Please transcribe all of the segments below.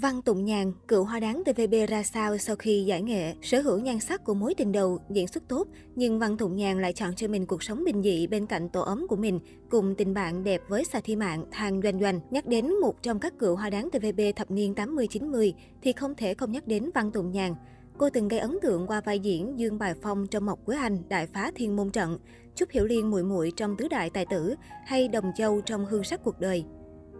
Văn Tụng Nhàn, cựu hoa đáng TVB ra sao sau khi giải nghệ, sở hữu nhan sắc của mối tình đầu, diễn xuất tốt, nhưng Văn Tụng Nhàn lại chọn cho mình cuộc sống bình dị bên cạnh tổ ấm của mình, cùng tình bạn đẹp với Sa Thi Mạng, Thang Doanh Doanh. Nhắc đến một trong các cựu hoa đáng TVB thập niên 80-90 thì không thể không nhắc đến Văn Tụng Nhàn. Cô từng gây ấn tượng qua vai diễn Dương Bài Phong trong Mộc Quế Anh, Đại phá Thiên Môn Trận, Trúc Hiểu Liên muội muội trong Tứ Đại Tài Tử hay Đồng Châu trong Hương sắc cuộc đời.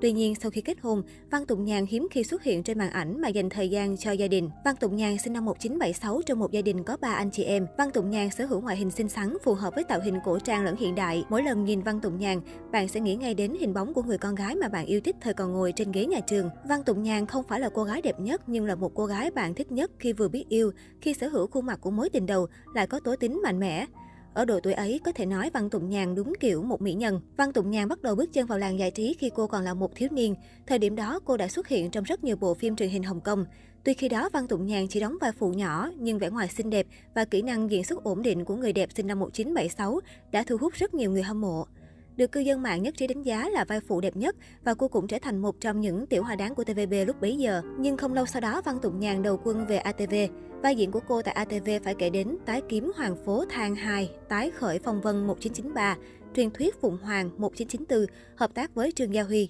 Tuy nhiên, sau khi kết hôn, Văn Tụng Nhàn hiếm khi xuất hiện trên màn ảnh mà dành thời gian cho gia đình. Văn Tụng Nhàn sinh năm 1976 trong một gia đình có ba anh chị em. Văn Tụng Nhàn sở hữu ngoại hình xinh xắn, phù hợp với tạo hình cổ trang lẫn hiện đại. Mỗi lần nhìn Văn Tụng Nhàn, bạn sẽ nghĩ ngay đến hình bóng của người con gái mà bạn yêu thích thời còn ngồi trên ghế nhà trường. Văn Tụng Nhàn không phải là cô gái đẹp nhất nhưng là một cô gái bạn thích nhất khi vừa biết yêu, khi sở hữu khuôn mặt của mối tình đầu, lại có tố tính mạnh mẽ. Ở độ tuổi ấy, có thể nói Văn Tụng Nhàn đúng kiểu một mỹ nhân. Văn Tụng Nhàn bắt đầu bước chân vào làng giải trí khi cô còn là một thiếu niên. Thời điểm đó, cô đã xuất hiện trong rất nhiều bộ phim truyền hình Hồng Kông. Tuy khi đó Văn Tụng Nhàn chỉ đóng vai phụ nhỏ, nhưng vẻ ngoài xinh đẹp và kỹ năng diễn xuất ổn định của người đẹp sinh năm 1976 đã thu hút rất nhiều người hâm mộ được cư dân mạng nhất trí đánh giá là vai phụ đẹp nhất và cô cũng trở thành một trong những tiểu hoa đáng của TVB lúc bấy giờ. Nhưng không lâu sau đó, Văn Tụng Nhàn đầu quân về ATV. Vai diễn của cô tại ATV phải kể đến Tái kiếm Hoàng phố Thang 2, Tái khởi phong vân 1993, Truyền thuyết Phụng Hoàng 1994, hợp tác với Trương Gia Huy.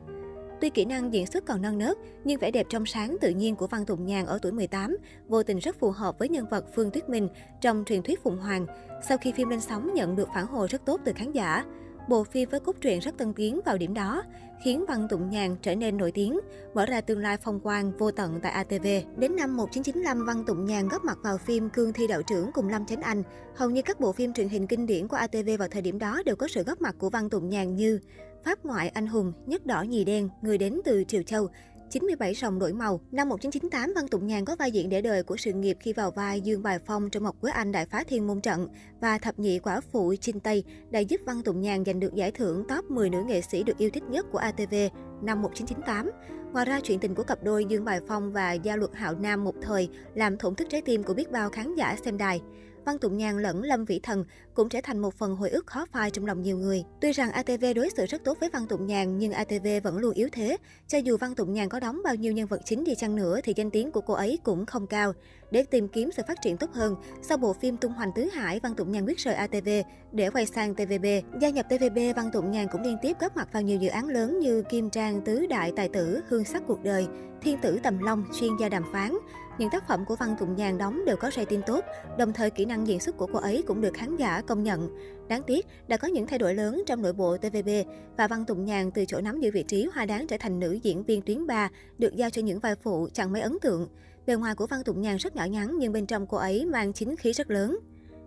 Tuy kỹ năng diễn xuất còn non nớt, nhưng vẻ đẹp trong sáng tự nhiên của Văn Tụng Nhàn ở tuổi 18 vô tình rất phù hợp với nhân vật Phương Tuyết Minh trong truyền thuyết Phụng Hoàng. Sau khi phim lên sóng nhận được phản hồi rất tốt từ khán giả. Bộ phim với cốt truyện rất tân tiến vào điểm đó, khiến Văn Tụng Nhàn trở nên nổi tiếng, mở ra tương lai phong quang vô tận tại ATV. Đến năm 1995, Văn Tụng Nhàn góp mặt vào phim Cương Thi Đạo Trưởng cùng Lâm Chánh Anh. Hầu như các bộ phim truyền hình kinh điển của ATV vào thời điểm đó đều có sự góp mặt của Văn Tụng Nhàn như Pháp ngoại anh hùng, Nhất đỏ nhì đen, Người đến từ Triều Châu, 97 sòng đổi màu. Năm 1998, Văn Tụng Nhàn có vai diễn để đời của sự nghiệp khi vào vai Dương Bài Phong trong Mộc Quế Anh Đại phá thiên môn trận và thập nhị quả phụ Trinh Tây đã giúp Văn Tụng Nhàn giành được giải thưởng top 10 nữ nghệ sĩ được yêu thích nhất của ATV năm 1998. Ngoài ra, chuyện tình của cặp đôi Dương Bài Phong và Gia Luật Hạo Nam một thời làm thổn thức trái tim của biết bao khán giả xem đài. Văn Tụng Nhàn lẫn Lâm Vĩ Thần cũng trở thành một phần hồi ức khó phai trong lòng nhiều người. Tuy rằng ATV đối xử rất tốt với Văn Tụng Nhàn nhưng ATV vẫn luôn yếu thế. Cho dù Văn Tụng Nhàn có đóng bao nhiêu nhân vật chính đi chăng nữa thì danh tiếng của cô ấy cũng không cao. Để tìm kiếm sự phát triển tốt hơn, sau bộ phim Tung Hoành Tứ Hải, Văn Tụng Nhàn quyết rời ATV để quay sang TVB. Gia nhập TVB, Văn Tụng Nhàn cũng liên tiếp góp mặt vào nhiều dự án lớn như Kim Trang Tứ Đại Tài Tử, Hương Sắc Cuộc Đời, Thiên Tử Tầm Long, Chuyên gia đàm phán. Những tác phẩm của Văn Tụng Nhàn đóng đều có rating tốt, đồng thời kỹ năng diễn xuất của cô ấy cũng được khán giả công nhận. Đáng tiếc, đã có những thay đổi lớn trong nội bộ TVB và Văn Tụng Nhàn từ chỗ nắm giữ vị trí hoa đáng trở thành nữ diễn viên tuyến ba được giao cho những vai phụ chẳng mấy ấn tượng. Bề ngoài của Văn Tụng Nhàn rất nhỏ nhắn nhưng bên trong cô ấy mang chính khí rất lớn.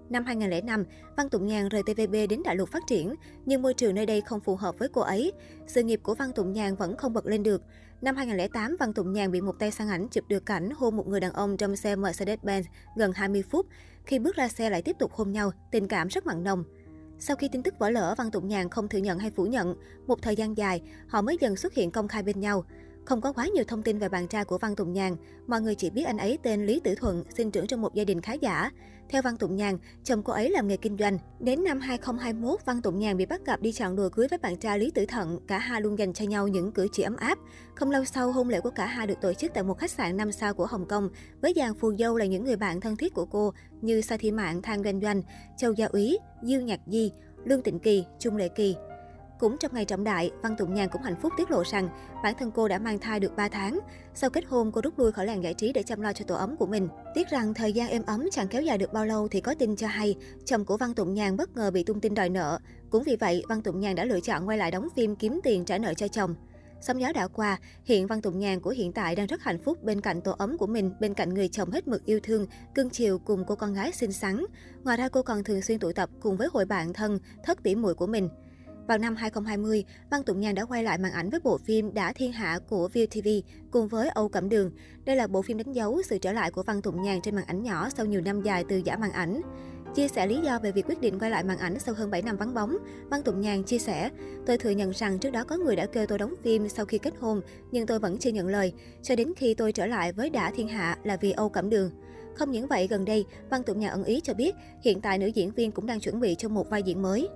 Năm 2005, Văn Tụng Nhàn rời TVB đến đại lục phát triển, nhưng môi trường nơi đây không phù hợp với cô ấy. Sự nghiệp của Văn Tụng Nhàn vẫn không bật lên được. Năm 2008, Văn Tụng Nhàn bị một tay sang ảnh chụp được cảnh hôn một người đàn ông trong xe Mercedes-Benz gần 20 phút. Khi bước ra xe lại tiếp tục hôn nhau, tình cảm rất mặn nồng. Sau khi tin tức vỡ lỡ, Văn Tụng Nhàn không thừa nhận hay phủ nhận. Một thời gian dài, họ mới dần xuất hiện công khai bên nhau. Không có quá nhiều thông tin về bạn trai của Văn Tùng Nhàn, mọi người chỉ biết anh ấy tên Lý Tử Thuận, sinh trưởng trong một gia đình khá giả. Theo Văn Tụng Nhàn, chồng cô ấy làm nghề kinh doanh. Đến năm 2021, Văn Tụng Nhàn bị bắt gặp đi chọn đùa cưới với bạn trai Lý Tử Thận. Cả hai luôn dành cho nhau những cử chỉ ấm áp. Không lâu sau, hôn lễ của cả hai được tổ chức tại một khách sạn 5 sao của Hồng Kông, với dàn phù dâu là những người bạn thân thiết của cô như Sa Thị Mạn, Thang Doanh Doanh, Châu Gia Úy, Dương Nhạc Di, Lương Tịnh Kỳ, Trung Lệ Kỳ. Cũng trong ngày trọng đại, Văn Tụng Nhàn cũng hạnh phúc tiết lộ rằng bản thân cô đã mang thai được 3 tháng. Sau kết hôn, cô rút lui khỏi làng giải trí để chăm lo cho tổ ấm của mình. Tiếc rằng thời gian êm ấm chẳng kéo dài được bao lâu thì có tin cho hay, chồng của Văn Tụng Nhàn bất ngờ bị tung tin đòi nợ. Cũng vì vậy, Văn Tụng Nhàn đã lựa chọn quay lại đóng phim kiếm tiền trả nợ cho chồng. Sóng gió đã qua, hiện Văn Tụng Nhàn của hiện tại đang rất hạnh phúc bên cạnh tổ ấm của mình, bên cạnh người chồng hết mực yêu thương, cưng chiều cùng cô con gái xinh xắn. Ngoài ra cô còn thường xuyên tụ tập cùng với hội bạn thân, thất tỉ muội của mình. Vào năm 2020, Văn Tụng Nhàn đã quay lại màn ảnh với bộ phim Đã Thiên Hạ của ViuTV cùng với Âu Cẩm Đường. Đây là bộ phim đánh dấu sự trở lại của Văn Tụng Nhàn trên màn ảnh nhỏ sau nhiều năm dài từ giả màn ảnh. Chia sẻ lý do về việc quyết định quay lại màn ảnh sau hơn 7 năm vắng bóng, Văn Tụng Nhàn chia sẻ, tôi thừa nhận rằng trước đó có người đã kêu tôi đóng phim sau khi kết hôn, nhưng tôi vẫn chưa nhận lời, cho đến khi tôi trở lại với Đã Thiên Hạ là vì Âu Cẩm Đường. Không những vậy, gần đây, Văn Tụng Nhàn ẩn ý cho biết, hiện tại nữ diễn viên cũng đang chuẩn bị cho một vai diễn mới.